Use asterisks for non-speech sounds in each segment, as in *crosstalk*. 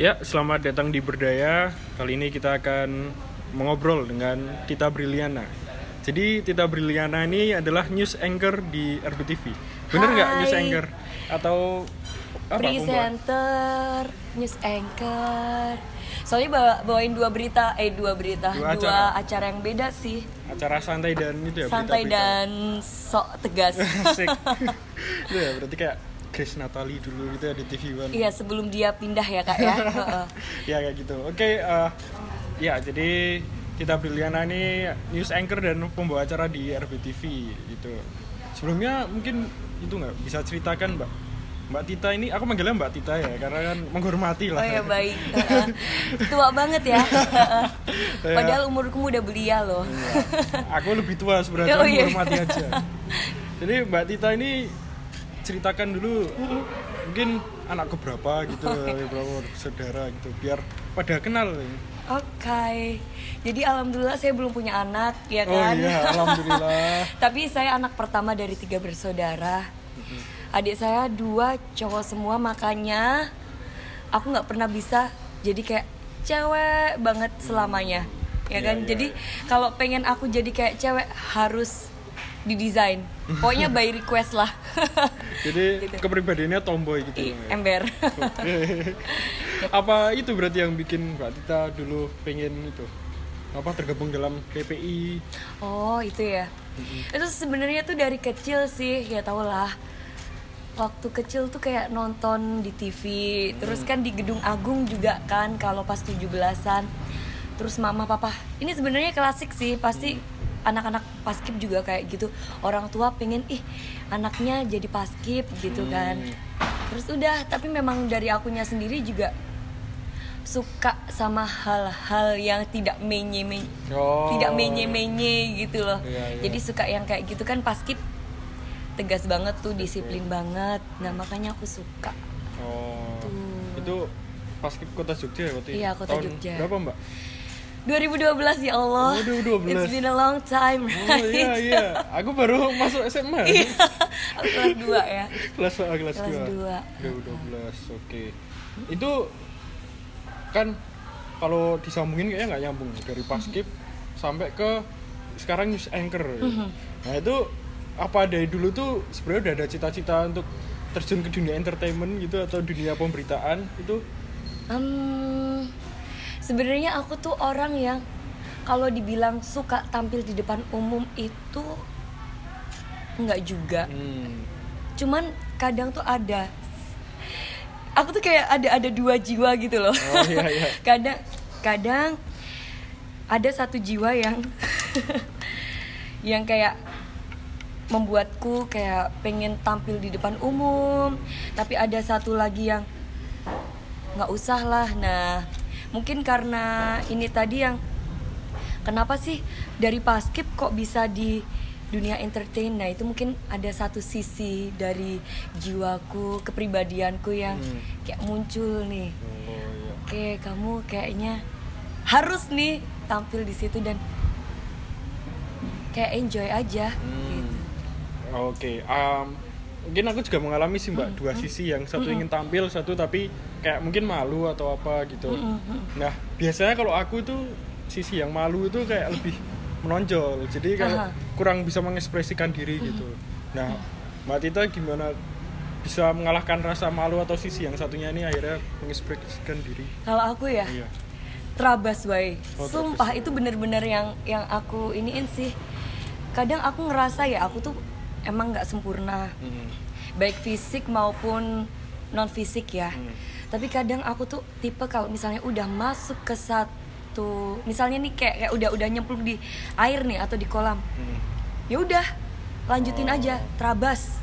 Ya, selamat datang di Berdaya. Kali ini kita akan mengobrol dengan Tita Briliana. Jadi Tita Briliana ini adalah news anchor di RBTV. Bener nggak news anchor? Atau apa? presenter, news anchor. Soalnya bawa, bawain dua berita, eh dua berita, Dua dua, acara. acara. yang beda sih. Acara santai dan itu ya Santai berita-berita. dan sok tegas. *laughs* Asik. *laughs* Ya, berarti kayak Grace Natali dulu gitu ya di TV One. Iya sebelum dia pindah ya kak ya. *laughs* Ya kayak gitu. Oke, eh, ya jadi Tita Briliana ini news anchor dan pembawa acara di RBTV gitu. Sebelumnya mungkin itu nggak bisa ceritakan Mbak Mbak Tita ini, aku manggilnya Mbak Tita ya karena kan menghormati oh lah. ya baik. *laughs* Tua banget ya. Heeh. *laughs* Ya. Padahal umurku udah belia loh. aku lebih tua sebenarnya, Oh, iya. menghormati aja. Jadi Mbak Tita ini ceritakan dulu mungkin anak keberapa gitu, berapa saudara gitu, biar pada kenal. Oke. Jadi alhamdulillah saya belum punya anak ya Oh kan. iya, alhamdulillah. *laughs* Tapi saya anak pertama dari tiga bersaudara. Adik saya dua cowok semua makanya aku nggak pernah bisa jadi kayak cewek banget selamanya, ya Iya, kan? iya, jadi iya. kalau pengen aku jadi kayak cewek harus didesain. Pokoknya by request lah. *laughs* Jadi Gitu. kepribadiannya tomboy gitu. Ih, ya. Ember. *laughs* apa itu berarti yang bikin Mbak Tita dulu pengen itu apa tergabung dalam PPI Oh itu ya. Itu sebenarnya tuh dari kecil sih ya tau lah. Waktu kecil tuh kayak nonton di TV, terus kan di Gedung Agung juga kan kalau pas 17-an. Terus mama papa, ini sebenarnya klasik sih, pasti anak-anak paskib juga kayak gitu. Orang tua pengen ih anaknya jadi paskib gitu kan. Terus udah, tapi memang dari akunya sendiri juga suka sama hal-hal yang tidak menye-menye Oh. tidak menye-menye gitu loh. Iya, iya. Jadi suka yang kayak gitu kan paskib tegas banget tuh, disiplin banget. Nah, makanya aku suka. oh Tuh. itu pas ke kota Jogja ya waktu itu? Iya, kota Tahun Jogja. berapa Mbak 2012 ya Allah. Oh, 2012. It's been a long time, oh right? iya iya *laughs* aku baru masuk SMA Iya. aku kelas 2 ya. kelas ah, kelas Kelas 2 dua. 2012 oke itu kan kalau disambungin kayaknya nggak nyambung dari paskib sampai ke sekarang news anchor Mhm. nah itu apa dari dulu tuh sebenarnya udah ada cita-cita untuk terjun ke dunia entertainment gitu atau dunia pemberitaan itu Hmm, sebenarnya aku tuh orang yang kalau dibilang suka tampil di depan umum itu enggak juga. hmm. cuman kadang tuh ada aku tuh kayak ada ada dua jiwa gitu loh Oh, iya, iya. *laughs* kadang kadang ada satu jiwa yang *laughs* yang kayak membuatku kayak pengen tampil di depan umum tapi ada satu lagi yang nggak usah lah nah mungkin karena ini tadi yang kenapa sih dari paskib kok bisa di dunia entertain nah itu mungkin ada satu sisi dari jiwaku kepribadianku yang Hmm. kayak muncul nih oh iya oke kamu kayaknya harus nih tampil di situ dan kayak enjoy aja Hmm. gitu. Oke, um, mungkin aku juga mengalami sih Hmm. mbak dua sisi yang satu ingin tampil, satu tapi kayak mungkin malu atau apa gitu. Hmm, Nah biasanya kalau aku itu sisi yang malu itu kayak lebih menonjol, jadi kayak Aha. Hmm. kurang bisa mengekspresikan diri gitu. Nah mbak Tita gimana bisa mengalahkan rasa malu atau sisi yang satunya ini akhirnya mengekspresikan diri? kalau aku ya Iya. terabas way Oh, sumpah itu bener-bener yang yang aku iniin sih kadang aku ngerasa ya aku tuh emang nggak sempurna Hmm. baik fisik maupun non fisik ya Hmm. Tapi kadang aku tuh tipe kalau misalnya udah masuk ke satu misalnya nih kayak, kayak udah udah nyemplung di air nih atau di kolam Hmm. ya udah lanjutin Oh. aja terabas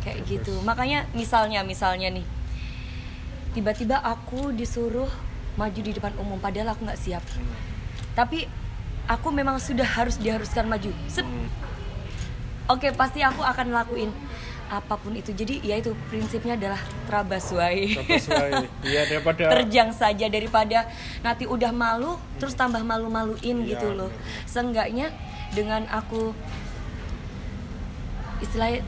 kayak Terabas. gitu makanya misalnya misalnya nih tiba-tiba aku disuruh maju di depan umum padahal aku nggak siap Hmm. tapi aku memang sudah harus diharuskan maju Set. Hmm. oke pasti aku akan lakuin apa pun itu jadi ya itu prinsipnya adalah terabas wae Terus, wae. Iya *laughs* daripada terjang saja daripada nanti udah malu terus tambah malu-maluin Iya, gitu loh bener. seenggaknya dengan aku istilahnya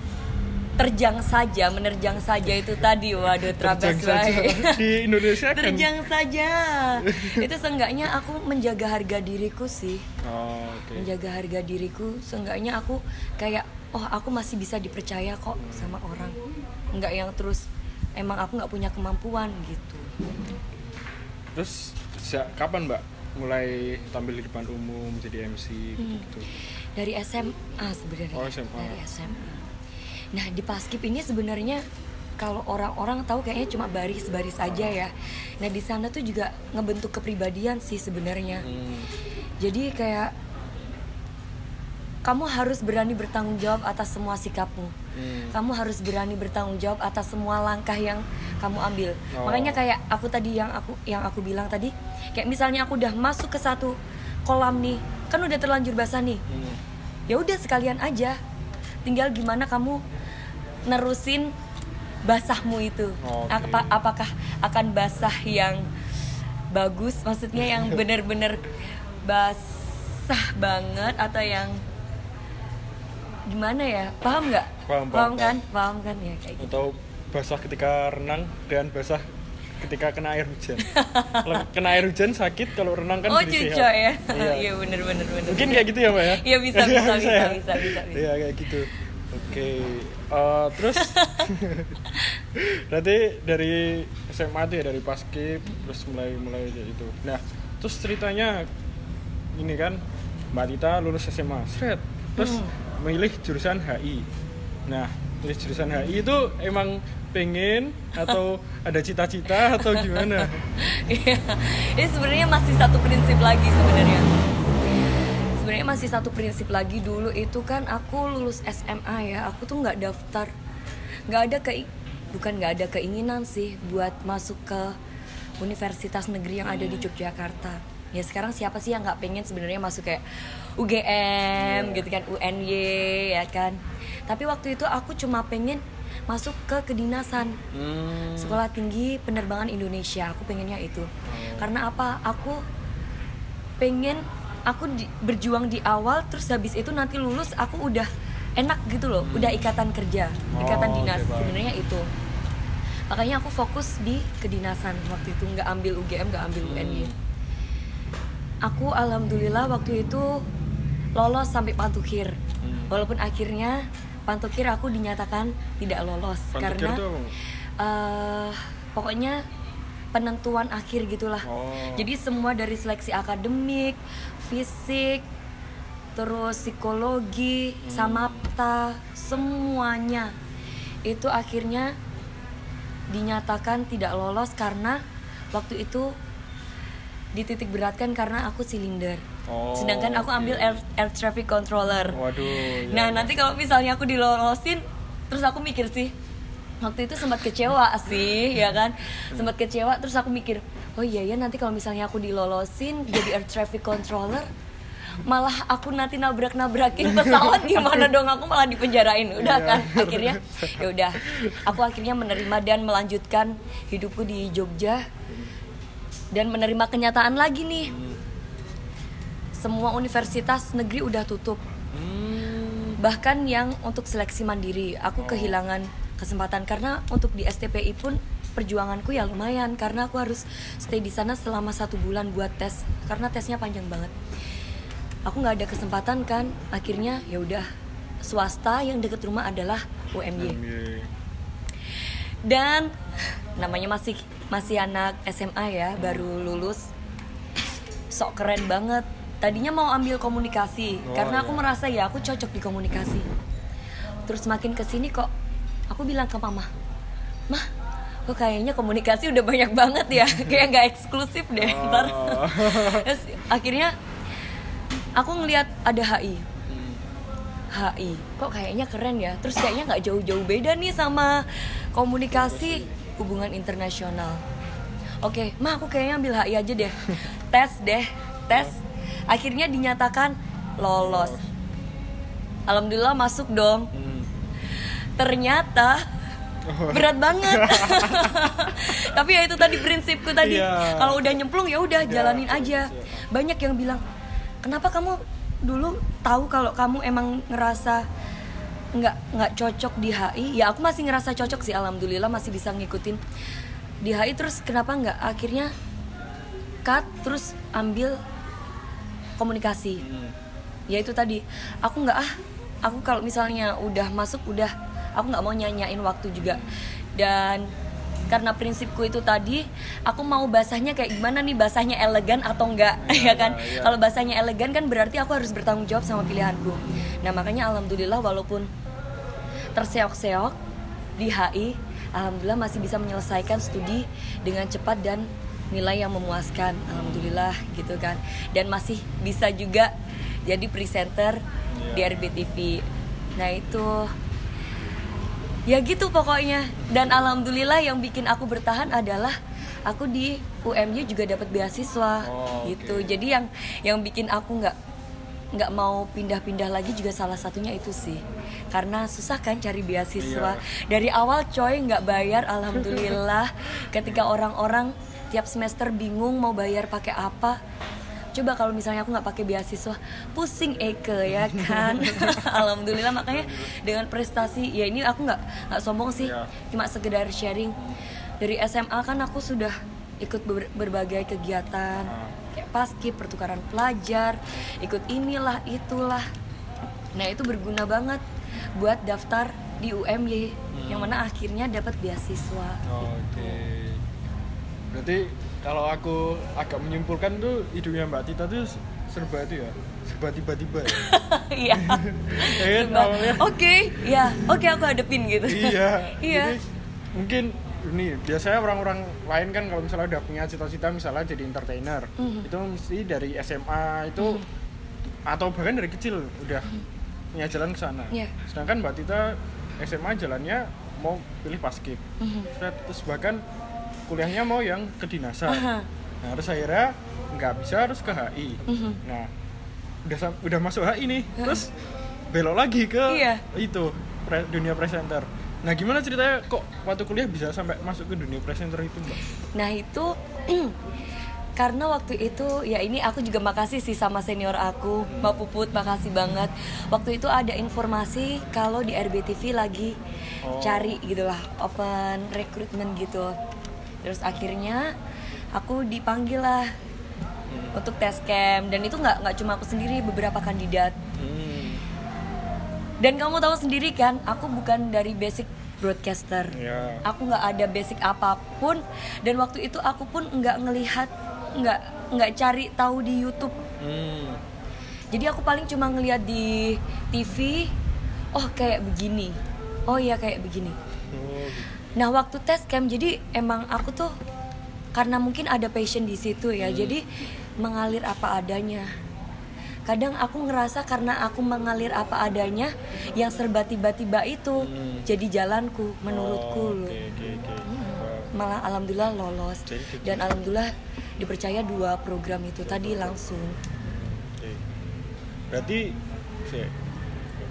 terjang saja menerjang saja itu *laughs* tadi waduh terabas Terjang saja. baik. *laughs* Di Indonesia kan. terjang saja itu seenggaknya aku menjaga harga diriku sih Oh, oke. menjaga harga diriku seenggaknya aku kayak oh aku masih bisa dipercaya kok sama orang nggak yang terus emang aku nggak punya kemampuan gitu Terus sejak kapan Mbak mulai tampil di depan umum jadi MC Hmm. gitu? dari SMA sebenarnya Oh, SMA. dari SMA nah di paskib ini sebenarnya kalau orang-orang tahu kayaknya cuma baris-baris aja ya nah di sana tuh juga ngebentuk kepribadian sih sebenarnya Hmm. jadi kayak kamu harus berani bertanggung jawab atas semua sikapmu Hmm. kamu harus berani bertanggung jawab atas semua langkah yang kamu ambil Oh. makanya kayak aku tadi yang aku yang aku bilang tadi kayak misalnya aku udah masuk ke satu kolam nih kan udah terlanjur basah nih Hmm. ya udah sekalian aja tinggal gimana kamu nerusin basahmu itu Oke. Apa- apakah akan basah yang bagus maksudnya yang *laughs* bener-bener basah banget atau yang gimana ya paham nggak Paham, paham, kan paham kan ya kayak gitu Atau basah ketika renang dan basah ketika kena air hujan. *laughs* Kalau kena air hujan sakit, kalau renang kan oh cuco ya Iya. *laughs* iya bener bener bener Mungkin kayak gitu ya Mbak ya? Iya, bisa, bisa, *laughs* bisa, ya? bisa, bisa, bisa. Iya kayak gitu. Oke, Eh, terus berarti dari SMA tuh ya dari paskib terus mulai mulai itu. Nah, terus ceritanya ini kan Mbak Tita lulus SMA, seret, terus Hmm. Milih jurusan HI. Nah, milih jurusan HI itu emang pengen atau *laughs* ada cita-cita atau gimana? Iya, ini sebenarnya masih satu prinsip lagi sebenarnya. Sebenarnya masih satu prinsip lagi dulu itu kan aku lulus SMA ya, aku tuh nggak daftar, nggak ada ke bukan nggak ada keinginan sih buat masuk ke universitas negeri yang ada di Yogyakarta. Ya sekarang siapa sih yang nggak pengen sebenarnya masuk kayak UGM gitu kan, UNY ya kan. Tapi waktu itu aku cuma pengen masuk ke kedinasan Hmm. Sekolah Tinggi Penerbangan Indonesia. Aku pengennya itu. Karena apa? Aku pengen aku di- berjuang di awal terus habis itu nanti lulus aku udah enak gitu loh, udah ikatan kerja, ikatan Oh, dinas. oke, paham. Sebenarnya itu. Makanya aku fokus di kedinasan waktu itu nggak ambil UGM, nggak ambil UNY. Aku alhamdulillah waktu itu lolos sampai pantukhir. Hmm. Walaupun akhirnya pantukhir aku dinyatakan tidak lolos Pantukhir karena itu apa? eh pokoknya penentuan akhir gitulah. Oh. Jadi semua dari seleksi akademik, fisik, terus psikologi, Hmm. samapta, semuanya itu akhirnya dinyatakan tidak lolos karena waktu itu dititik beratkan karena aku silinder. Oh, Sedangkan aku ambil air, air traffic controller. Waduh. ya. Nah nanti kalau misalnya aku dilolosin, terus aku mikir sih, waktu itu sempat kecewa sih, *laughs* ya kan, sempat kecewa. Terus aku mikir, oh iya ya nanti kalau misalnya aku dilolosin jadi air traffic controller, malah aku nanti nabrak-nabrakin *laughs* pesawat gimana dong aku malah dipenjarain udah Iya. kan akhirnya ya udah aku akhirnya menerima dan melanjutkan hidupku di Jogja dan menerima kenyataan lagi nih. Semua universitas negeri udah tutup. Hmm. bahkan yang untuk seleksi mandiri aku kehilangan kesempatan. Karena untuk di STPI pun perjuanganku ya lumayan. Karena aku harus stay di sana selama satu bulan buat tes. Karena tesnya panjang banget. Aku nggak ada kesempatan kan. Akhirnya ya udah swasta yang deket rumah adalah UMY dan namanya masih masih anak SMA ya baru lulus. Sok keren banget. Tadinya mau ambil komunikasi Oh, karena aku iya. merasa ya aku cocok di komunikasi. Terus makin ke sini kok aku bilang ke mama mah kok kayaknya komunikasi udah banyak banget ya? *laughs* Kayak nggak eksklusif deh Oh. ntar. Terus akhirnya aku ngelihat ada HI Hmm. HI kok kayaknya keren ya? Terus kayaknya nggak jauh-jauh beda nih sama komunikasi hubungan internasional. Oke mah aku kayaknya ambil HI aja deh. *laughs* Tes deh tes. Akhirnya dinyatakan lolos. Alhamdulillah masuk dong. Hmm. ternyata berat banget. *laughs* *laughs* Tapi ya itu tadi prinsipku tadi. Iya. kalau udah nyemplung ya udah Iya, jalanin siap, aja. banyak yang bilang kenapa kamu dulu tahu kalau kamu emang ngerasa nggak nggak cocok di HI ya aku masih ngerasa cocok sih alhamdulillah masih bisa ngikutin di HI terus kenapa nggak? Akhirnya cut terus ambil komunikasi. Hmm. ya itu tadi. Aku nggak ah aku kalau misalnya udah masuk udah. Aku nggak mau nyanyain waktu juga. Dan karena prinsipku itu tadi aku mau bahasanya kayak gimana nih? Bahasanya elegan atau enggak ya kan? ya, ya. kalau bahasanya elegan kan berarti aku harus bertanggung jawab sama pilihanku. Nah makanya alhamdulillah walaupun terseok-seok di HI alhamdulillah masih bisa menyelesaikan studi dengan cepat dan nilai yang memuaskan. Alhamdulillah gitu kan. Dan masih bisa juga jadi presenter di Iya. RBTV nah itu ya gitu pokoknya. Dan alhamdulillah yang bikin aku bertahan adalah aku di UMY juga dapat beasiswa Oh, gitu. jadi yang yang bikin aku nggak nggak mau pindah-pindah lagi juga salah satunya itu sih. Karena susah kan cari beasiswa. Iya. dari awal coy nggak bayar alhamdulillah. Ketika orang-orang tiap semester bingung mau bayar pakai apa. Coba kalau misalnya aku nggak pakai beasiswa pusing Eke ya kan? *laughs* Alhamdulillah makanya dengan prestasi ya ini aku nggak nggak sombong sih. Iya. cuma sekedar sharing. Dari SMA kan aku sudah ikut ber- berbagai kegiatan. Kayak paskib pertukaran pelajar. Ikut inilah itulah. Nah itu berguna banget buat daftar di UMY yang mana akhirnya dapat beasiswa. Oke. Berarti kalau aku agak menyimpulkan tuh hidupnya Mbak Tita tuh serba itu ya, serba tiba-tiba ya. *laughs* iya. *laughs* Oke ya oke aku hadepin gitu. Iya. *laughs* iya. Mungkin ini biasanya orang-orang lain kan kalau misalnya udah punya cita-cita misalnya jadi entertainer, Mhm. itu mesti dari SMA itu atau bahkan dari kecil udah punya jalan ke sana. Iya. Sedangkan Mbak Tita SMA jalannya mau pilih paskib. Mhm. Terus bahkan kuliahnya mau yang kedinasan. Aha. Nah, terus akhirnya nggak bisa harus ke HI. Mhm. Nah, udah udah masuk HI nih, terus belok lagi ke Iya. itu pre- dunia presenter. Nah, gimana ceritanya kok waktu kuliah bisa sampai masuk ke dunia presenter itu, Mbak? Nah itu *clears throat* karena waktu itu ya ini aku juga makasih sih sama senior aku Mbak Puput makasih banget. Waktu itu ada informasi kalau di RBTV lagi Oh. cari gitulah open recruitment gitu. Terus akhirnya aku dipanggil lah untuk tes camp dan itu nggak nggak cuma aku sendiri beberapa kandidat Hmm. Dan kamu tahu sendiri kan aku bukan dari basic broadcaster. Ya. aku nggak ada basic apa pun. Dan waktu itu aku pun nggak ngelihat nggak nggak cari tahu di YouTube. Hmm. jadi aku paling cuma ngelihat di TV oh kayak begini. Oh iya kayak begini. Oh, gitu. nah waktu tes camp jadi emang aku tuh karena mungkin ada passion di situ ya jadi mengalir apa adanya kadang aku ngerasa karena aku mengalir apa adanya yang serba tiba-tiba itu Hmm. jadi jalanku menurutku Oh, oke, oke. Wow. malah alhamdulillah lolos Jadi gitu. dan alhamdulillah dipercaya dua program itu tadi langsung Oke. Berarti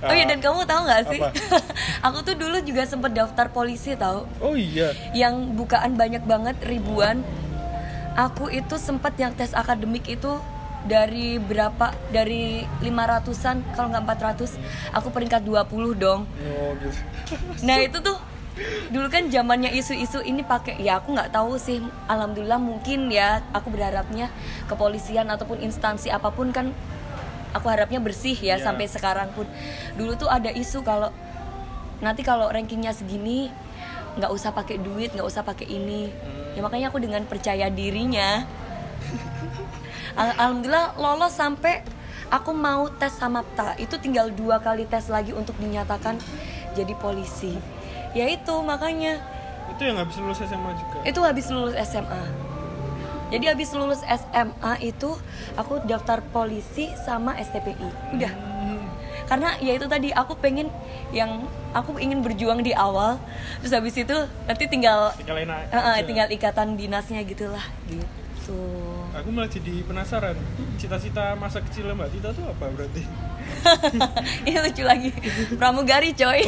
oh iya dan kamu tahu nggak sih *laughs* aku tuh dulu juga sempet daftar polisi tahu Oh iya. yang bukaan banyak banget ribuan aku itu sempet yang tes akademik itu dari berapa? Dari 500-an kalau nggak 400 aku peringkat 20 dong. Oh gitu. Nah itu tuh dulu kan zamannya isu-isu ini pakai ya aku nggak tahu sih alhamdulillah mungkin ya aku berharapnya kepolisian ataupun instansi apa pun kan aku harapnya bersih ya Iya. sampai sekarang pun. Dulu tuh ada isu kalau nanti kalau rankingnya segini nggak usah pakai duit nggak usah pakai ini. Ya makanya aku dengan percaya dirinya *laughs* Al- alhamdulillah lolos sampai aku mau tes samapta itu tinggal dua kali tes lagi untuk dinyatakan jadi polisi. Ya itu makanya. Itu yang habis lulus SMA juga. itu habis lulus SMA jadi habis lulus SMA itu aku daftar polisi sama STPI udah. Karena ya itu tadi aku pengen yang aku ingin berjuang di awal. Terus habis itu nanti tinggal Tinggal enak aja. tinggal ikatan dinasnya gitulah gitu Aku malah jadi penasaran. Cita-cita masa kecil Mbak Tita tuh apa berarti? *laughs* ini lucu lagi pramugari coy *laughs*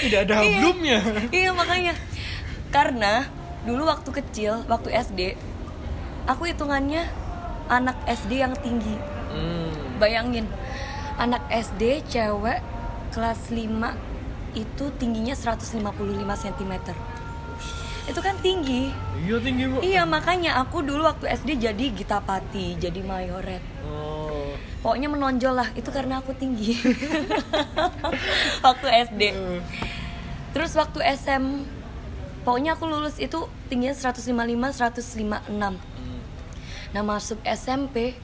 Tidak ada Iya. hablumnya. iya makanya karena dulu waktu kecil waktu SD aku hitungannya anak SD yang tinggi Hmm. bayangin anak SD cewek kelas 5 itu tingginya 155 cm itu kan tinggi. Iya tinggi bu. iya makanya aku dulu waktu SD jadi Gita Pati jadi mayoret. Oh. pokoknya menonjol lah itu karena aku tinggi. *laughs* Waktu SD terus waktu SM pokoknya aku lulus itu tingginya 155 156 Hmm. nah masuk SMP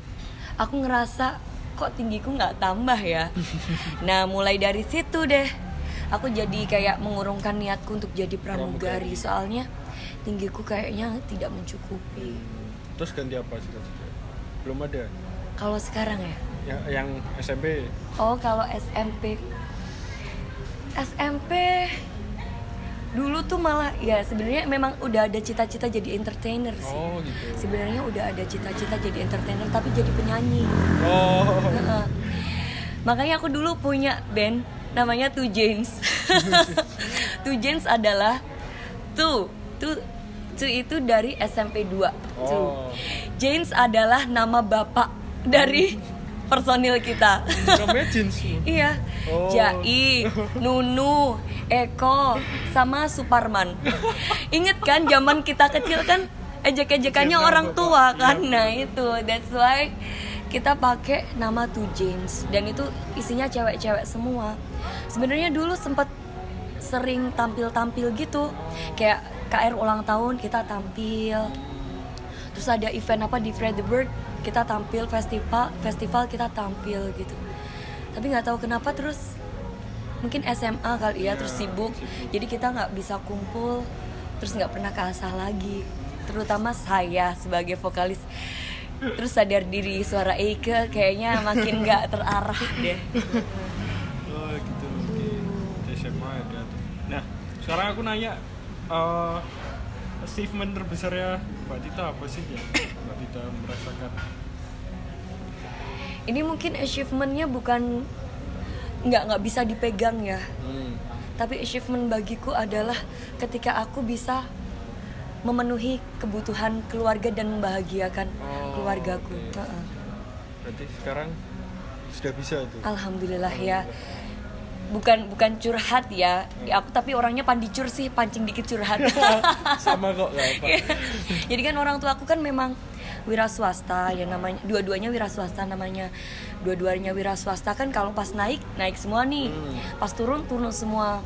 aku ngerasa kok tinggiku nggak tambah ya? *laughs* Nah mulai dari situ deh aku jadi kayak mengurungkan niatku untuk jadi pramugari soalnya tinggiku kayaknya tidak mencukupi Terus ganti apa sih Belum ada. kalau sekarang ya Ya, yang SMP. Oh kalau SMP SMP dulu tuh malah ya sebenarnya memang udah ada cita-cita jadi entertainer sih. Oh gitu. Sebenarnya udah ada cita-cita jadi entertainer tapi jadi penyanyi. Oh. Makanya aku dulu punya band namanya Two James. *laughs* Two James adalah Two, Two, Two itu dari SMP 2. Two. Oh. James adalah nama bapak dari personil kita. Namanya. Bu. *laughs* Iya, Oh. Jai, Nunu, Eko, sama Suparman. Ingat kan zaman kita kecil kan ejek-ejekannya Iya, orang Bapak. tua kan. Iya. Nah, itu that's why kita pakai nama Two James dan itu isinya cewek-cewek semua. Sebenarnya dulu sempat sering tampil-tampil gitu. Kayak KR ulang tahun kita tampil. Terus ada event apa di Fredericksburg kita tampil festival, festival kita tampil gitu tapi nggak tahu kenapa terus mungkin SMA kali ya terus sibuk jadi kita nggak bisa kumpul terus nggak pernah keasah lagi terutama saya sebagai vokalis terus sadar diri suara Eike kayaknya makin nggak terarah deh Oh gitu. Oke. Di SMA ada. Nah, sekarang aku nanya eh achievement terbesarnya Mbak Tita apa sih ya? Mbak Tita merasakan. ini mungkin achievementnya bukan nggak nggak bisa dipegang ya Hmm. tapi achievement bagiku adalah ketika aku bisa memenuhi kebutuhan keluarga dan membahagiakan Oh, keluargaku oke. Heeh. Berarti sekarang sudah bisa tuh. Alhamdulillah ya. Bukan bukan curhat ya. Ya, Aku tapi orangnya pandicur sih, pancing dikit curhat. *laughs* Sama kok nggak apa. Jadi kan orang tua aku kan memang wira swasta ya namanya dua-duanya wira swasta namanya dua-duanya wira swasta kan kalau pas naik naik semua nih Hmm. pas turun turun semua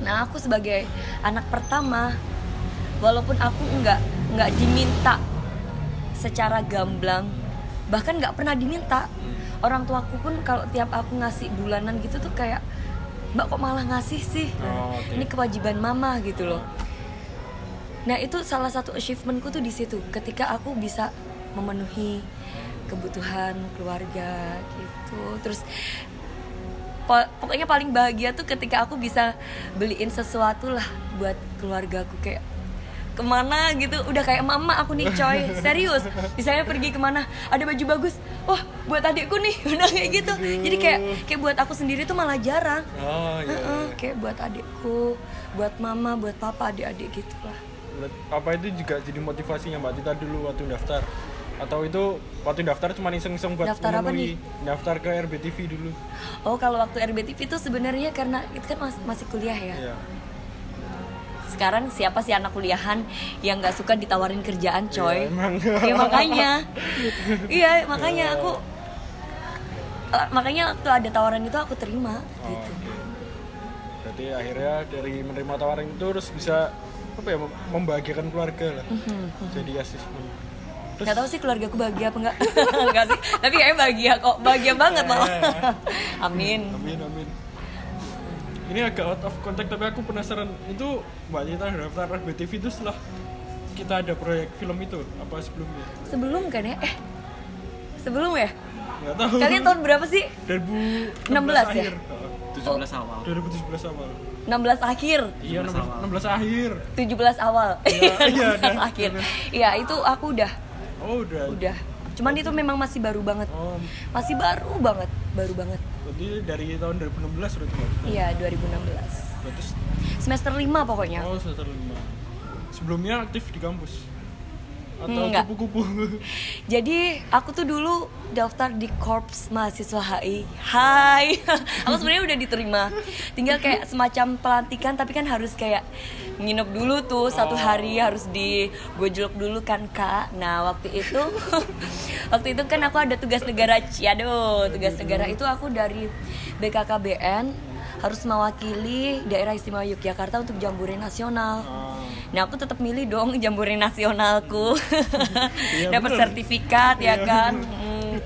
nah aku sebagai anak pertama walaupun aku nggak nggak diminta secara gamblang bahkan nggak pernah diminta. Orang tuaku pun kalau tiap aku ngasih bulanan gitu tuh kayak mbak kok malah ngasih sih? Oh, oke. ini kewajiban mama gitu loh. Nah itu salah satu achievementku tuh di situ ketika aku bisa memenuhi kebutuhan keluarga gitu. Terus po- pokoknya paling bahagia tuh ketika aku bisa beliin sesuatu lah buat keluargaku kayak ke mana gitu udah kayak mama aku nih coy. Serius misalnya pergi ke mana ada baju bagus. Wah buat adikku nih *laughs* udah kayak gitu. Jadi kayak kayak buat aku sendiri tuh malah jarang. Oh iya. Heeh, kayak buat adikku buat mama buat papa adik-adik gitu lah Apa itu juga jadi motivasinya Mbak. Tita dulu waktu daftar? Atau itu waktu daftar cuma iseng-iseng buat Daftar apa memenuhi daftar ke RBTV dulu? oh kalau waktu RBTV itu sebenarnya karena itu kan mas- masih kuliah ya? Iya. Sekarang siapa sih anak kuliahan yang nggak suka ditawarin kerjaan coy? Iya, emang. ya *laughs* makanya. Iya makanya aku eh, makanya waktu ada tawaran itu aku terima Oh, gitu. oke. Berarti akhirnya dari menerima tawaran itu terus bisa apa ya mem- membahagiakan keluarga lah. Jadi asisten. Terus nggak tahu sih keluarga aku bahagia apa enggak enggak *laughs* sih. Tapi kayaknya bahagia kok. Bahagia banget malah. *laughs* Amin. Amin amin. Ini agak out of contact tapi aku penasaran itu Mbak Tita daftar RBTV itu setelah kita ada proyek film itu apa sebelumnya? sebelum kan ya eh sebelum ya Nggak tahu. kalian tahun berapa sih 2016 16 ya? akhir. Heeh. 17 awal 2017 awal. 16 akhir Iya 16 awal. 16, 16 akhir. 17 awal Iya, *laughs* iya, 16 dah. akhir iya itu aku udah Oh udah. udah cuman itu memang masih baru banget Oh, masih baru banget baru banget berarti dari tahun 2016 berarti iya 2016 Berarti semester 5 pokoknya oh semester 5. Sebelumnya aktif di kampus. Atau Enggak. kupu-kupu *laughs* Jadi aku tuh dulu daftar di Korps Mahasiswa HI. Hai, *laughs* aku sebenarnya udah diterima. Tinggal kayak semacam pelantikan, tapi kan harus kayak nginep dulu tuh satu hari harus digojlok dulu kan kak. Nah waktu itu, *laughs* waktu itu kan aku ada tugas negara Ciado. Tugas negara itu aku dari BKKBN harus mewakili daerah istimewa Yogyakarta untuk jambore nasional. Ah. Nah aku tetap milih dong jambore nasionalku, *laughs* Iya, dapat sertifikat ya Iya. kan. Hmm.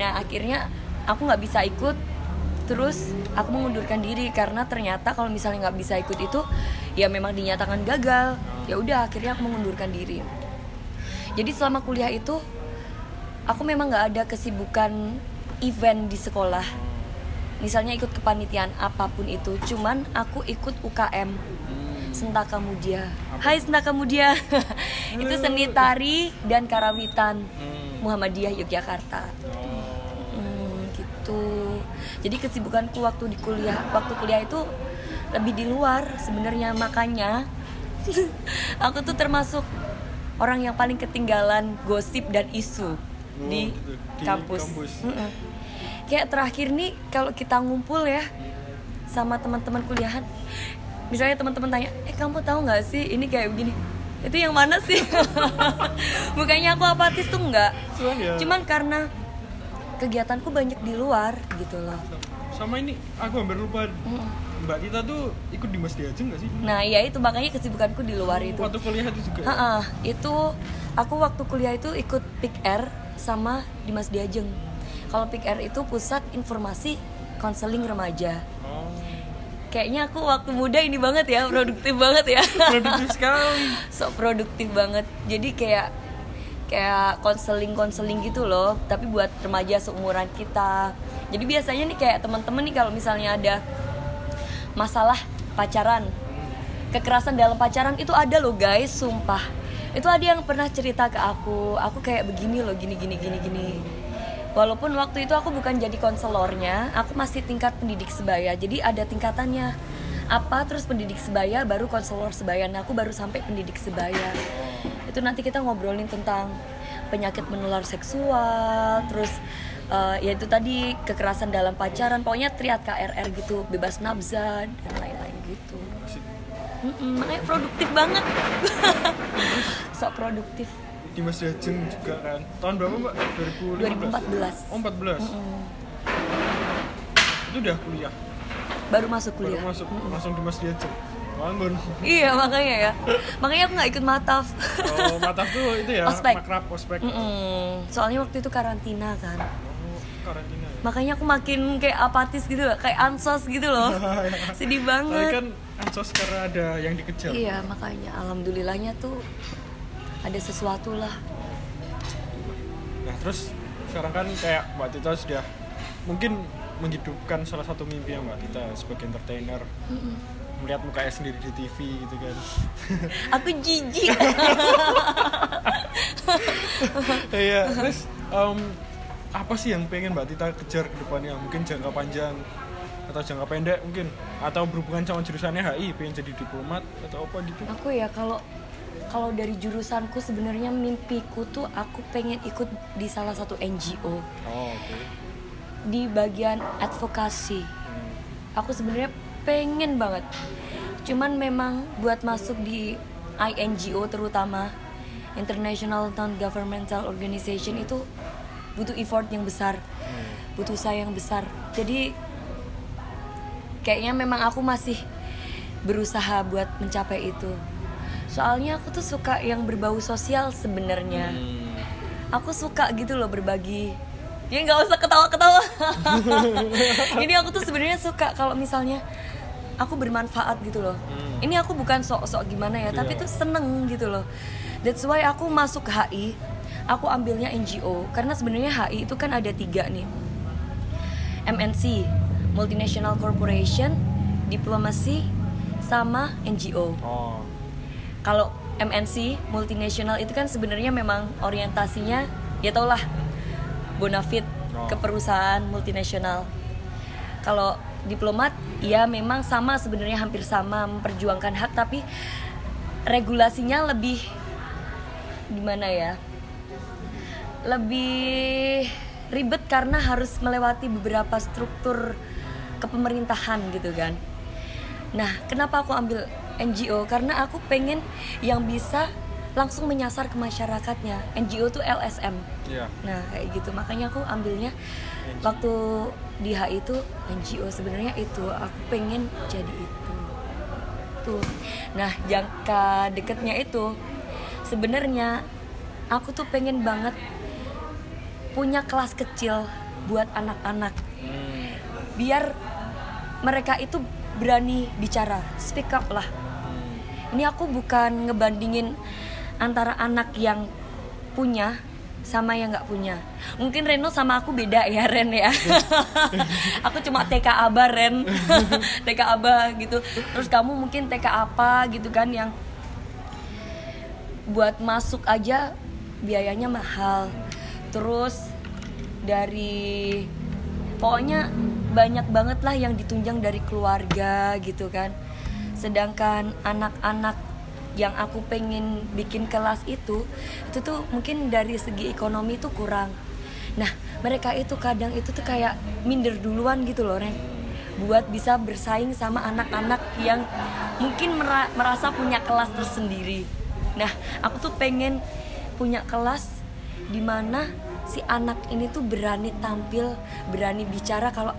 Nah akhirnya aku nggak bisa ikut, terus aku mengundurkan diri karena ternyata kalau misalnya nggak bisa ikut itu, ya memang dinyatakan gagal. Ya udah akhirnya aku mengundurkan diri. Jadi selama kuliah itu, aku memang nggak ada kesibukan event di sekolah. Misalnya ikut kepanitiaan apa pun itu, cuman aku ikut UKM. Sentaka Mudia. Hai Sentaka Mudia. *laughs* itu seni tari dan karawitan Hmm. Muhammadiyah Yogyakarta. Oh. Hmm, gitu. Jadi kesibukanku waktu di kuliah, waktu kuliah itu lebih di luar sebenarnya makanya *laughs* aku tuh termasuk orang yang paling ketinggalan gosip dan isu di, gitu. Di kampus. kampus. Kayak terakhir nih kalau kita ngumpul ya sama teman-teman kuliahan, misalnya teman-teman tanya, eh kamu tahu nggak sih ini kayak begini? Itu yang mana sih? *laughs* Bukannya aku apatis tuh nggak. Cuman ya Cuman karena kegiatanku banyak di luar gitu loh. sama ini aku hampir lupa Mm. Mbak Tita tuh ikut di Mas Diajeng gak sih? Nah, ya itu makanya kesibukanku di luar itu. Waktu kuliah itu juga. Ha-ha, itu aku waktu kuliah itu ikut PIK R sama Dimas Diajeng. Kalau PIK R itu pusat informasi konseling remaja. Kayaknya aku waktu muda ini banget ya, produktif banget ya. *laughs* Produktif sekali. so produktif banget. Jadi kayak kayak konseling konseling gitu loh, tapi buat remaja seumuran kita. Jadi biasanya nih kayak teman-teman nih kalau misalnya ada masalah pacaran, kekerasan dalam pacaran itu ada loh guys, sumpah. Itu ada yang pernah cerita ke aku, aku kayak begini loh, gini gini gini gini. Walaupun waktu itu aku bukan jadi konselornya, aku masih tingkat pendidik sebaya. Jadi ada tingkatannya. Apa terus pendidik sebaya baru konselor sebaya. Nah, aku baru sampai pendidik sebaya. Itu nanti kita ngobrolin tentang penyakit menular seksual, terus eh, ya itu tadi kekerasan dalam pacaran, pokoknya triad KRR gitu, bebas nafsa dan lain-lain gitu. Makanya produktif banget. *laughs* Sok produktif. Di Mas Diajeng juga kan. Tahun berapa Mbak? 2015. 2014. Oh 14. Mm-mm. Itu udah kuliah. Baru masuk Baru kuliah. masuk langsung di Mas Diajeng. Bangun. Iya makanya ya. Makanya aku nggak ikut mataf. Oh, mataf tuh itu ya, Ospek. makrab, ospek. Mm-mm. Soalnya waktu itu karantina kan. Oh, karantina ya. Makanya aku makin kayak apatis gitu loh, kayak ansos gitu loh. *laughs* Sedih Tapi banget. kan ansos karena ada yang dikejar. Iya makanya alhamdulillahnya tuh ada sesuatu lah. Nah, terus sekarang kan kayak Mbak Tita sudah mungkin menghidupkan salah satu mimpi Mbak Tita sebagai entertainer. Melihat mukanya sendiri di TV gitu kan. *laughs* Aku jijik. *laughs* Iya, terus em, apa sih yang pengen Mbak Tita kejar ke depannya? Mungkin jangka panjang atau jangka pendek mungkin atau berhubungan sama jurusannya HI pengen jadi diplomat atau apa gitu aku ya kalau kalau dari jurusanku sebenarnya mimpiku tuh aku pengen ikut di salah satu NGO oh oke di bagian advokasi. Hmm. Aku sebenarnya pengen banget. Cuman memang buat masuk di INGO terutama International Non Governmental Organization itu butuh effort yang besar, butuh usaha yang besar. Jadi kayaknya memang aku masih berusaha buat mencapai itu. Soalnya aku tuh suka yang berbau sosial sebenarnya. Hmm. Aku suka gitu loh berbagi. Ya nggak usah ketawa-ketawa. *laughs* Ini aku tuh sebenarnya suka kalau misalnya aku bermanfaat gitu loh. Hmm. Ini aku bukan sok-sok gimana ya, tapi Iya. tuh seneng gitu loh. That's why aku masuk HI, aku ambilnya NGO karena sebenarnya HI itu kan ada tiga nih. MNC, Multinational Corporation, Diplomasi, sama NGO oh kalau MNC multinasional itu kan sebenarnya memang orientasinya ya tau lah bonafit Oh. ke perusahaan multinasional. Kalau diplomat ya memang sama sebenarnya hampir sama memperjuangkan hak tapi regulasinya lebih gimana ya lebih ribet karena harus melewati beberapa struktur kepemerintahan gitu kan nah kenapa aku ambil NGO karena aku pengen yang bisa langsung menyasar ke masyarakatnya. NGO tuh LSM Iya. Nah kayak gitu. Makanya aku ambilnya waktu di HI itu NGO sebenarnya itu aku pengen jadi itu. Tuh. Nah jangka deketnya itu sebenarnya aku tuh pengen banget punya kelas kecil buat anak-anak. Hmm. biar mereka itu berani bicara speak up lah Hmm. ini aku bukan ngebandingin antara anak yang punya sama yang nggak punya. Mungkin Reno sama aku beda ya *laughs* Ren ya. *laughs* aku cuma TK Aba Ren, *laughs* TK Aba gitu. Terus kamu mungkin TK apa gitu kan yang buat masuk aja biayanya mahal. Terus dari pokoknya banyak banget lah yang ditunjang dari keluarga gitu kan. Sedangkan anak-anak yang aku pengen bikin kelas itu itu tuh mungkin dari segi ekonomi tuh kurang. Nah mereka itu kadang itu tuh kayak minder duluan gitu loh Ren. Buat bisa bersaing sama anak-anak yang mungkin mera- merasa punya kelas tersendiri. Nah aku tuh pengen punya kelas di mana si anak ini tuh berani tampil berani bicara kalau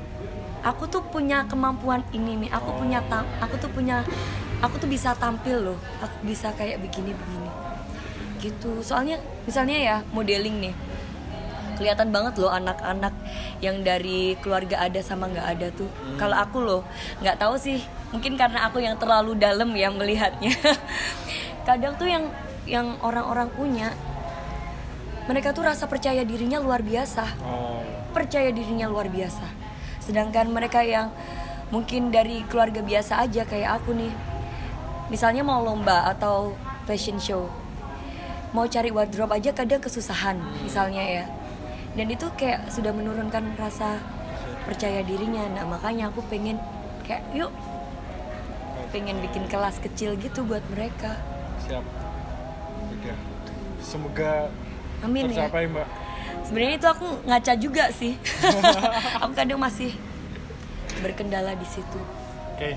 aku tuh punya kemampuan ini nih aku punya tam- aku tuh punya aku tuh bisa tampil loh aku bisa kayak begini begini gitu. Soalnya misalnya ya modeling nih kelihatan banget loh anak-anak yang dari keluarga ada sama nggak ada tuh. Kalau aku loh nggak tahu sih mungkin karena aku yang terlalu dalam ya melihatnya. *laughs* Kadang tuh yang yang orang-orang punya mereka tuh rasa percaya dirinya luar biasa Oh. percaya dirinya luar biasa. Sedangkan mereka yang mungkin dari keluarga biasa aja kayak aku nih. Misalnya mau lomba atau fashion show. Mau cari wardrobe aja kadang kesusahan misalnya ya. Dan itu kayak sudah menurunkan rasa percaya dirinya. Nah, makanya aku pengen kayak yuk pengen bikin kelas kecil gitu buat mereka. Siap. Udah. Semoga Amin ya. tercapai, Mbak. Sebenarnya itu aku ngaca juga sih. *laughs* aku kadang masih berkendala di situ. Oke.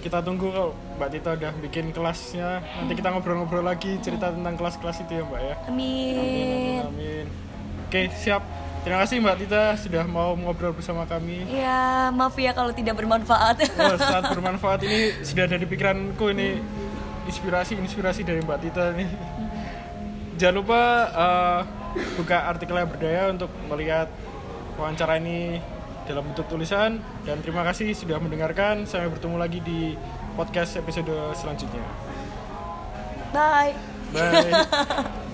Kita tunggu kalau Mbak Tita udah bikin kelasnya. Nanti kita ngobrol-ngobrol lagi cerita tentang kelas-kelas itu ya, Mbak ya. Amin. Amin. Oke, siap. Terima kasih Mbak Tita sudah mau ngobrol bersama kami. Ya, maaf ya kalau tidak bermanfaat. Oh, sangat *laughs* bermanfaat ini sudah ada di pikiranku ini inspirasi-inspirasi dari Mbak Tita nih. Jangan lupa eh, buka artikelnya berdaya untuk melihat wawancara ini dalam bentuk tulisan dan terima kasih sudah mendengarkan. Sampai bertemu lagi di podcast episode selanjutnya. Bye. Bye. *laughs*